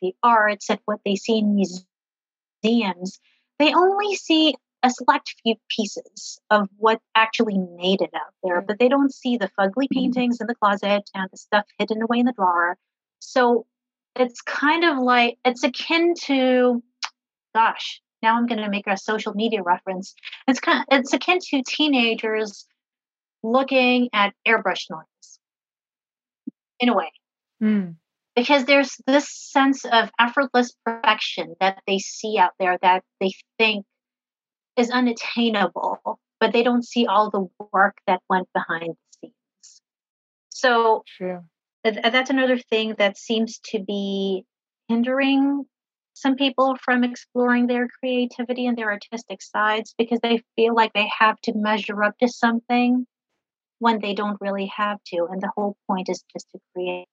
the arts and what they see in museums, they only see a select few pieces of what actually made it out there, but they don't see the fugly mm-hmm. paintings in the closet and the stuff hidden away in the drawer. So it's kind of like it's akin to, gosh, now I'm going to make a social media reference. It's kind of, it's akin to teenagers looking at airbrush noise in a way. Mm. Because there's this sense of effortless perfection that they see out there that they think is unattainable, but they don't see all the work that went behind the scenes. So True. that's another thing that seems to be hindering some people from exploring their creativity and their artistic sides because they feel like they have to measure up to something when they don't really have to. And the whole point is just to create.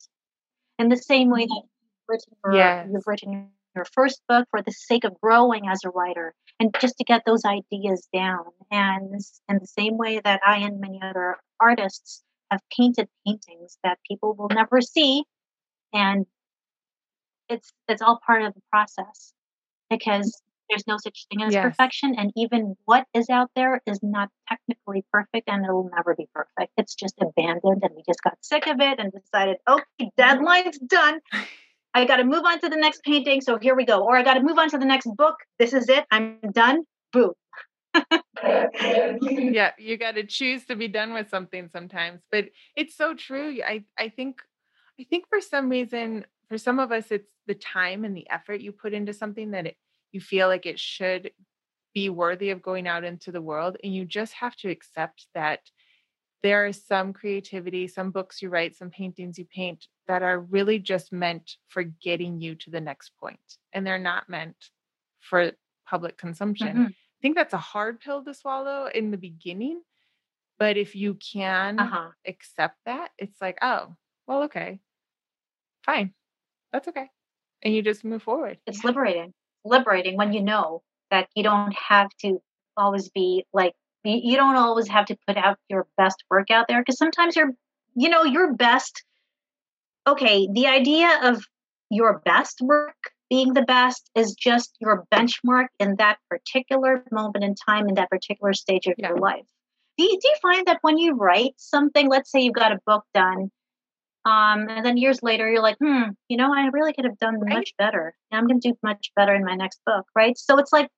In the same way that you've written yes. you've written your first book for the sake of growing as a writer and just to get those ideas down. And in the same way that I and many other artists have painted paintings that people will never see. And it's it's all part of the process because there's no such thing as yes. perfection and even what is out there is not technically perfect and it'll never be perfect it's just abandoned and we just got sick of it and decided okay (laughs) deadline's done (laughs) I got to move on to the next painting. So here we go. Or I got to move on to the next book. This is it. I'm done. Boom. (laughs) yeah, you got to choose to be done with something sometimes. But it's so true. I I think I think for some reason for some of us it's the time and the effort you put into something that it, you feel like it should be worthy of going out into the world and you just have to accept that there is some creativity, some books you write, some paintings you paint that are really just meant for getting you to the next point, and they're not meant for public consumption. Mm-hmm. I think that's a hard pill to swallow in the beginning, but if you can uh-huh. accept that, it's like, oh, well, okay, fine, that's okay, and you just move forward. It's liberating, liberating when you know that you don't have to always be like you don't always have to put out your best work out there because sometimes you're you know your best okay the idea of your best work being the best is just your benchmark in that particular moment in time in that particular stage of yeah. your life do you, do you find that when you write something let's say you've got a book done um, and then years later you're like hmm you know i really could have done right. much better i'm going to do much better in my next book right so it's like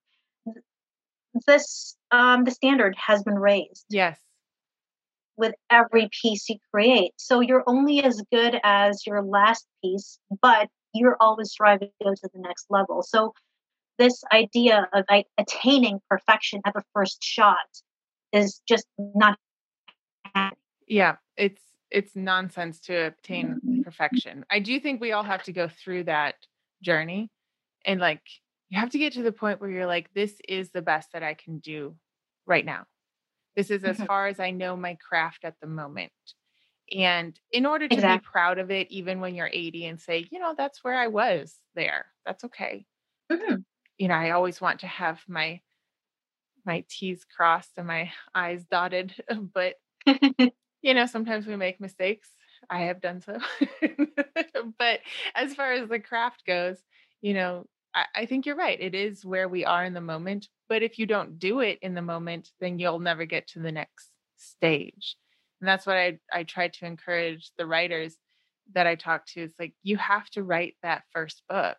this um, the standard has been raised. Yes. With every piece you create. So you're only as good as your last piece, but you're always striving to go to the next level. So this idea of like, attaining perfection at the first shot is just not happening. Yeah, it's it's nonsense to obtain mm-hmm. perfection. I do think we all have to go through that journey and like you have to get to the point where you're like, this is the best that I can do right now. This is as mm-hmm. far as I know my craft at the moment. And in order to exactly. be proud of it, even when you're 80 and say, you know, that's where I was there, that's okay. Mm-hmm. You know, I always want to have my my T's crossed and my I's dotted, (laughs) but (laughs) you know, sometimes we make mistakes. I have done so. (laughs) but as far as the craft goes, you know, I, I think you're right. It is where we are in the moment. But if you don't do it in the moment, then you'll never get to the next stage. And that's what I, I try to encourage the writers that I talk to. It's like you have to write that first book.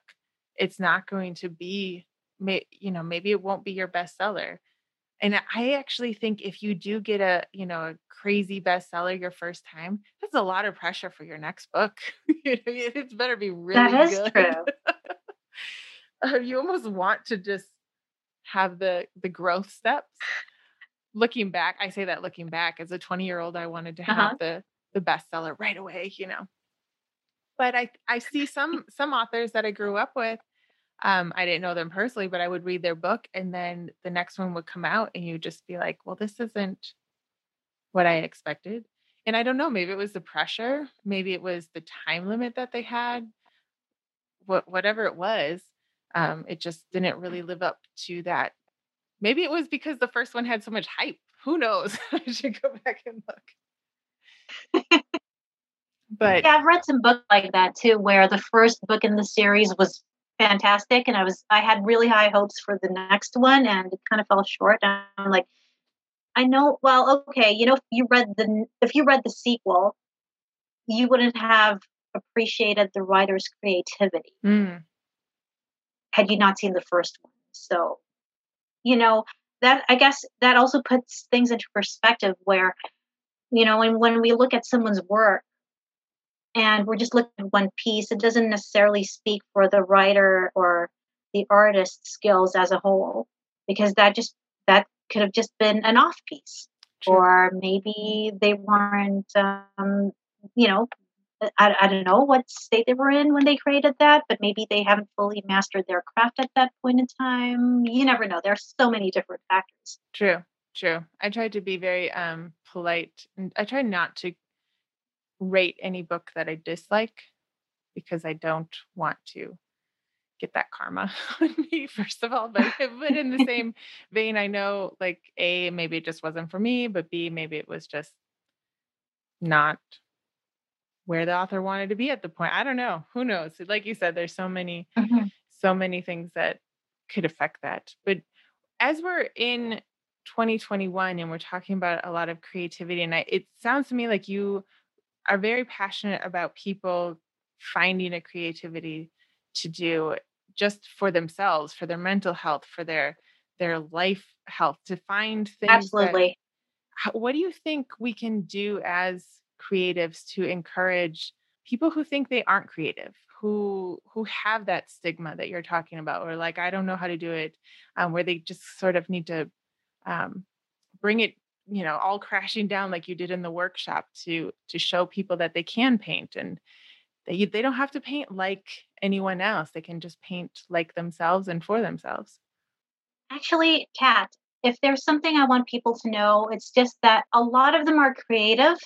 It's not going to be, you know, maybe it won't be your bestseller. And I actually think if you do get a, you know, a crazy bestseller your first time, that's a lot of pressure for your next book. (laughs) it's better be really that is good. true. Uh, (laughs) you almost want to just have the the growth steps. Looking back i say that looking back as a 20 year old i wanted to have uh-huh. the the bestseller right away you know? But i i see (laughs) some some authors that i grew up with um i didn't know them personally but i would read their book and then the next one would come out and you'd just be like well this isn't what i expected. And i don't know maybe it was the pressure maybe it was the time limit that they had what whatever it was um, it just didn't really live up to that. Maybe it was because the first one had so much hype. Who knows? (laughs) I should go back and look. but yeah, I've read some books like that too, where the first book in the series was fantastic. And I was, I had really high hopes for the next one and it kind of fell short. And I'm like, I know, well, okay, you know, if you read the, if you read the sequel, you wouldn't have appreciated the writer's creativity Mm. Had you not seen the first one. So, you know, that I guess that also puts things into perspective where, you know, and when we look at someone's work and we're just looking at one piece, it doesn't necessarily speak for the writer or the artist's skills as a whole, because that just that could have just been an off piece. True. Or maybe they weren't um, you know, I, I don't know what state they were in when they created that, but maybe they haven't fully mastered their craft at that point in time. You never know. There's so many different factors. True, true. I tried to be very um polite. and I try not to rate any book that I dislike because I don't want to get that karma (laughs) on me first of all. But but in the same (laughs) vein, I know like A, maybe it just wasn't for me, but B, maybe it was just not where the author wanted to be at the point. I don't know. Who knows? Like you said, there's so many mm-hmm. so many things that could affect that. But as we're in 2021 and we're talking about a lot of creativity, and I, it sounds to me like you are very passionate about people finding a creativity to do just for themselves, for their mental health, for their their life health, to find things. Absolutely. how- what do you think we can do as creatives to encourage people who think they aren't creative who who have that stigma that you're talking about or like i don't know how to do it um, where they just sort of need to um, bring it you know all crashing down like you did in the workshop to to show people that they can paint and they, they don't have to paint like anyone else. They can just paint like themselves and for themselves. Actually, Kat, if there's something I want people to know, it's just that a lot of them are creative,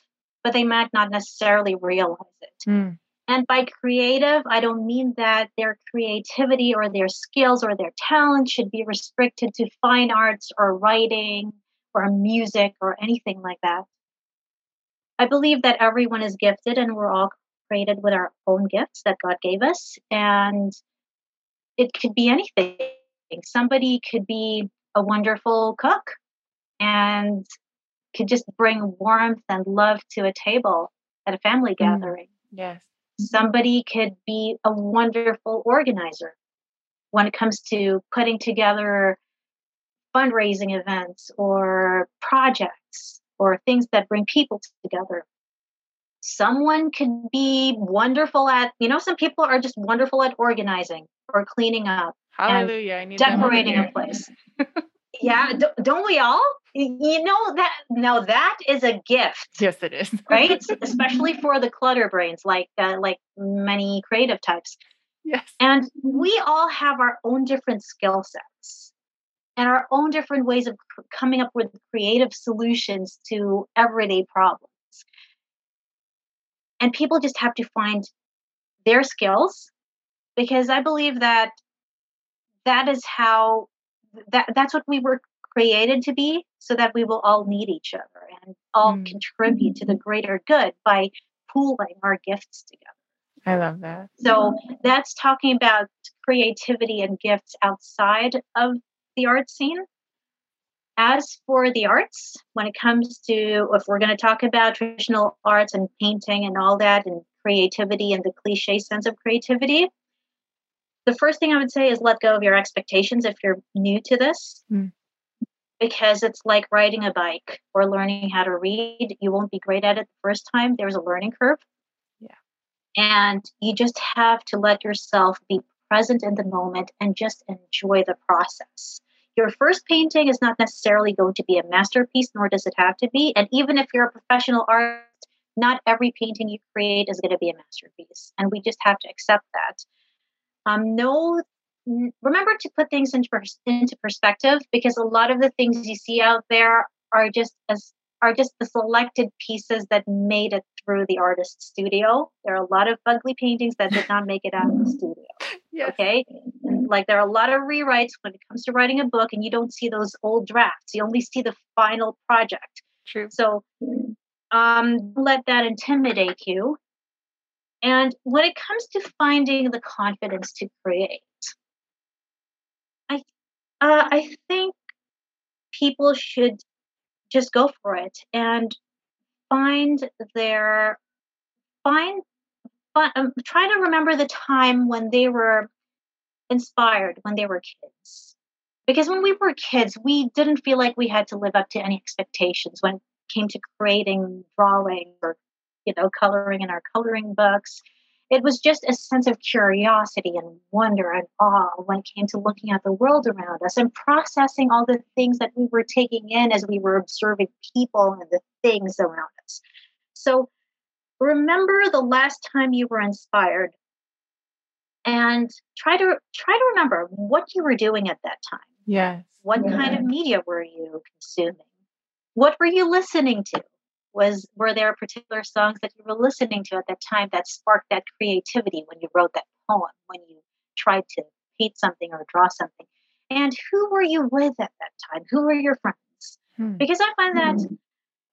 but they might not necessarily realize it. Mm, And by creative, I don't mean that their creativity or their skills or their talent should be restricted to fine arts or writing or music or anything like that. I believe that everyone is gifted and we're all created with our own gifts that God gave us. And it could be anything. Somebody could be a wonderful cook and could just bring warmth and love to a table at a family mm. gathering yes somebody could be a wonderful organizer when it comes to putting together fundraising events or projects or things that bring people together. Someone could be wonderful at, you know, some people are just wonderful at organizing or cleaning up, hallelujah i need them over decorating a place. (laughs) yeah, don't we all? You know that now that is a gift yes it is (laughs) right? Especially for the clutter brains, like uh, like many creative types. yes And we all have our own different skill sets and our own different ways of coming up with creative solutions to everyday problems. And people just have to find their skills because I believe that that is how that that's what we were created to be so that we will all need each other and all Mm. contribute to the greater good by pooling our gifts together. i love that So that's talking about creativity and gifts outside of the art scene. As for the arts, when it comes to if we're going to talk about traditional arts and painting and all that and creativity and the cliche sense of creativity, the first thing I would say is let go of your expectations if you're new to this. Mm. Because it's like riding a bike or learning how to read. You won't be great at it the first time. There's a learning curve. Yeah. And you just have to let yourself be present in the moment and just enjoy the process. Your first painting is not necessarily going to be a masterpiece, nor does it have to be. And even if you're a professional artist, not every painting you create is going to be a masterpiece. And we just have to accept that. Um, no, remember to put things into, pers- into perspective because a lot of the things you see out there are just as are just the selected pieces that made it through the artist's studio. There are a lot of ugly paintings that did not make it out of the studio. (laughs) yes Okay. And like there are a lot of rewrites when it comes to writing a book, and you don't see those old drafts. You only see the final project. true So um, let that intimidate you. And when it comes to finding the confidence to create, Uh, I think people should just go for it and find their find, find um, try to remember the time when they were inspired when they were kids. Because when we were kids we didn't feel like we had to live up to any expectations when it came to creating drawing or you know coloring in our coloring books it was just a sense of curiosity and wonder and awe when it came to looking at the world around us and processing all the things that we were taking in as we were observing people and the things around us. So remember the last time you were inspired and try to try to remember what you were doing at that time. Yes. What yeah. kind of media were you consuming? What were you listening to? Was were there particular songs that you were listening to at that time that sparked that creativity when you wrote that poem when you tried to paint something or draw something? And who were you with at that time? Who were your friends? Hmm. because i find that hmm.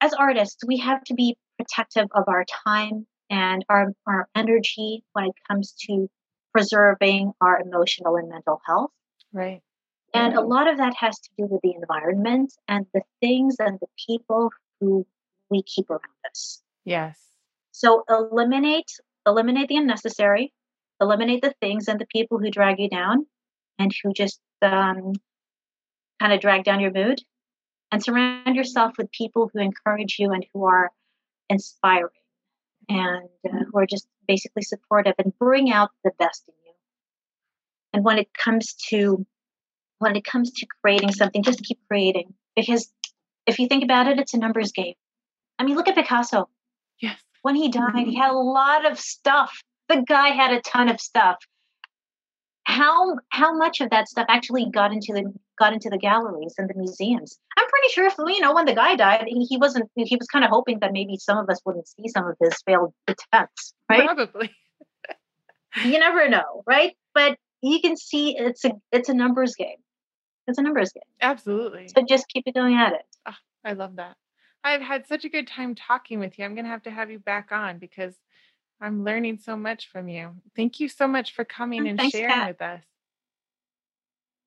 as artists we have to be protective of our time and our, our energy when it comes to preserving our emotional and mental health. Right. And a lot of that has to do with the environment and the things and the people who we keep around us. Yes. So eliminate eliminate the unnecessary, eliminate the things and the people who drag you down and who just um, kind of drag down your mood, and surround yourself with people who encourage you and who are inspiring and uh, who are just basically supportive and bring out the best in you. And when it comes to when it comes to creating something, just keep creating because if you think about it, it's a numbers game. I mean, look at Picasso. Yes. When he mm-hmm. died, he had a lot of stuff. The guy had a ton of stuff. How how much of that stuff actually got into the got into the galleries and the museums? I'm pretty sure if you know when the guy died, he, he wasn't he was kind of hoping that maybe some of us wouldn't see some of his failed attempts, right? Probably. you never know, right? But you can see it's a it's a numbers game. It's a numbers game. Absolutely. So just keep it going at it. Oh, I love that. I've had such a good time talking with you. I'm going to have to have you back on because I'm learning so much from you. Thank you so much for coming oh, and Thanks, sharing Kat. with us.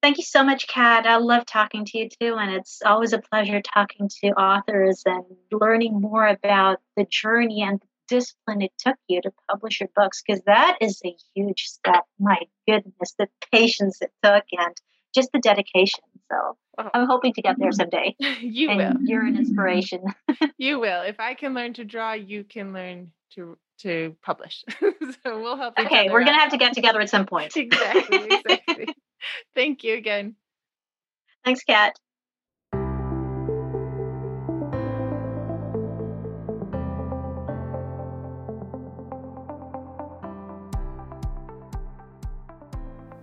Thank you so much, Kat. I love talking to you too. And it's always a pleasure talking to authors and learning more about the journey and the discipline it took you to publish your books, because that is a huge step. My goodness, the patience it took and just the dedication. So oh. I'm hoping to get there (laughs) someday. you and will. You're an inspiration. (laughs) (laughs) you will. If I can learn to draw, you can learn to to publish. so we'll help. Okay, we're gonna have to get together at some point. exactly. Exactly. Thank you again. Thanks, Kat.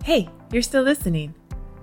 Hey, you're still listening.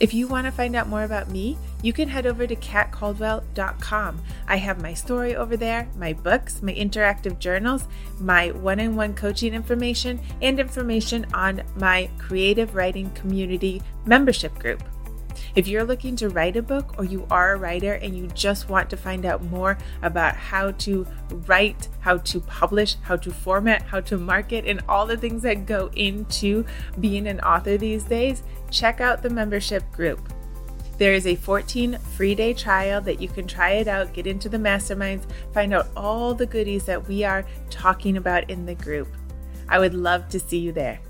If you want to find out more about me, you can head over to catcaldwell.com. I have my story over there, my books, my interactive journals, my one on one coaching information, and information on my creative writing community membership group. If you're looking to write a book or you are a writer and you just want to find out more about how to write, how to publish, how to format, how to market, and all the things that go into being an author these days, check out the membership group. There is a 14 free day trial that you can try it out, get into the masterminds, find out all the goodies that we are talking about in the group. I would love to see you there.